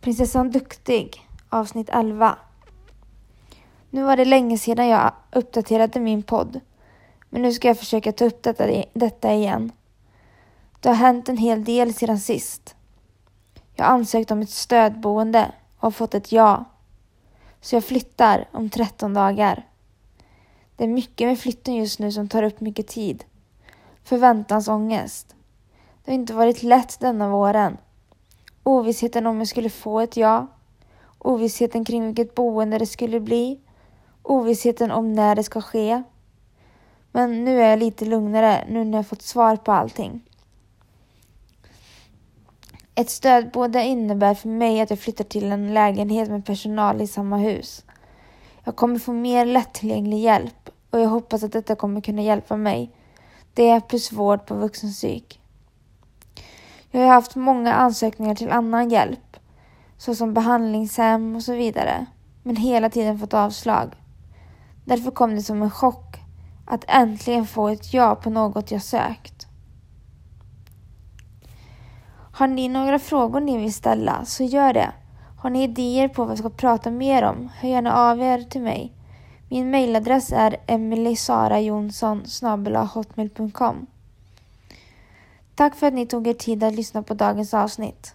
Prinsessan Duktig avsnitt 11. Nu var det länge sedan jag uppdaterade min podd. Men nu ska jag försöka ta upp detta, detta igen. Det har hänt en hel del sedan sist. Jag har ansökt om ett stödboende och har fått ett ja. Så jag flyttar om 13 dagar. Det är mycket med flytten just nu som tar upp mycket tid. Förväntansångest. Det har inte varit lätt denna våren. Ovissheten om jag skulle få ett ja. Ovissheten kring vilket boende det skulle bli. Ovissheten om när det ska ske. Men nu är jag lite lugnare nu när jag fått svar på allting. Ett stödboende innebär för mig att jag flyttar till en lägenhet med personal i samma hus. Jag kommer få mer lättillgänglig hjälp och jag hoppas att detta kommer kunna hjälpa mig. Det plus vård på vuxenpsyk. Jag har haft många ansökningar till annan hjälp, såsom behandlingshem och så vidare, men hela tiden fått avslag. Därför kom det som en chock att äntligen få ett ja på något jag sökt. Har ni några frågor ni vill ställa så gör det. Har ni idéer på vad jag ska prata mer om, hör gärna av er till mig. Min mejladress är emilysarajonsson hotmail.com Tack för att ni tog er tid att lyssna på dagens avsnitt.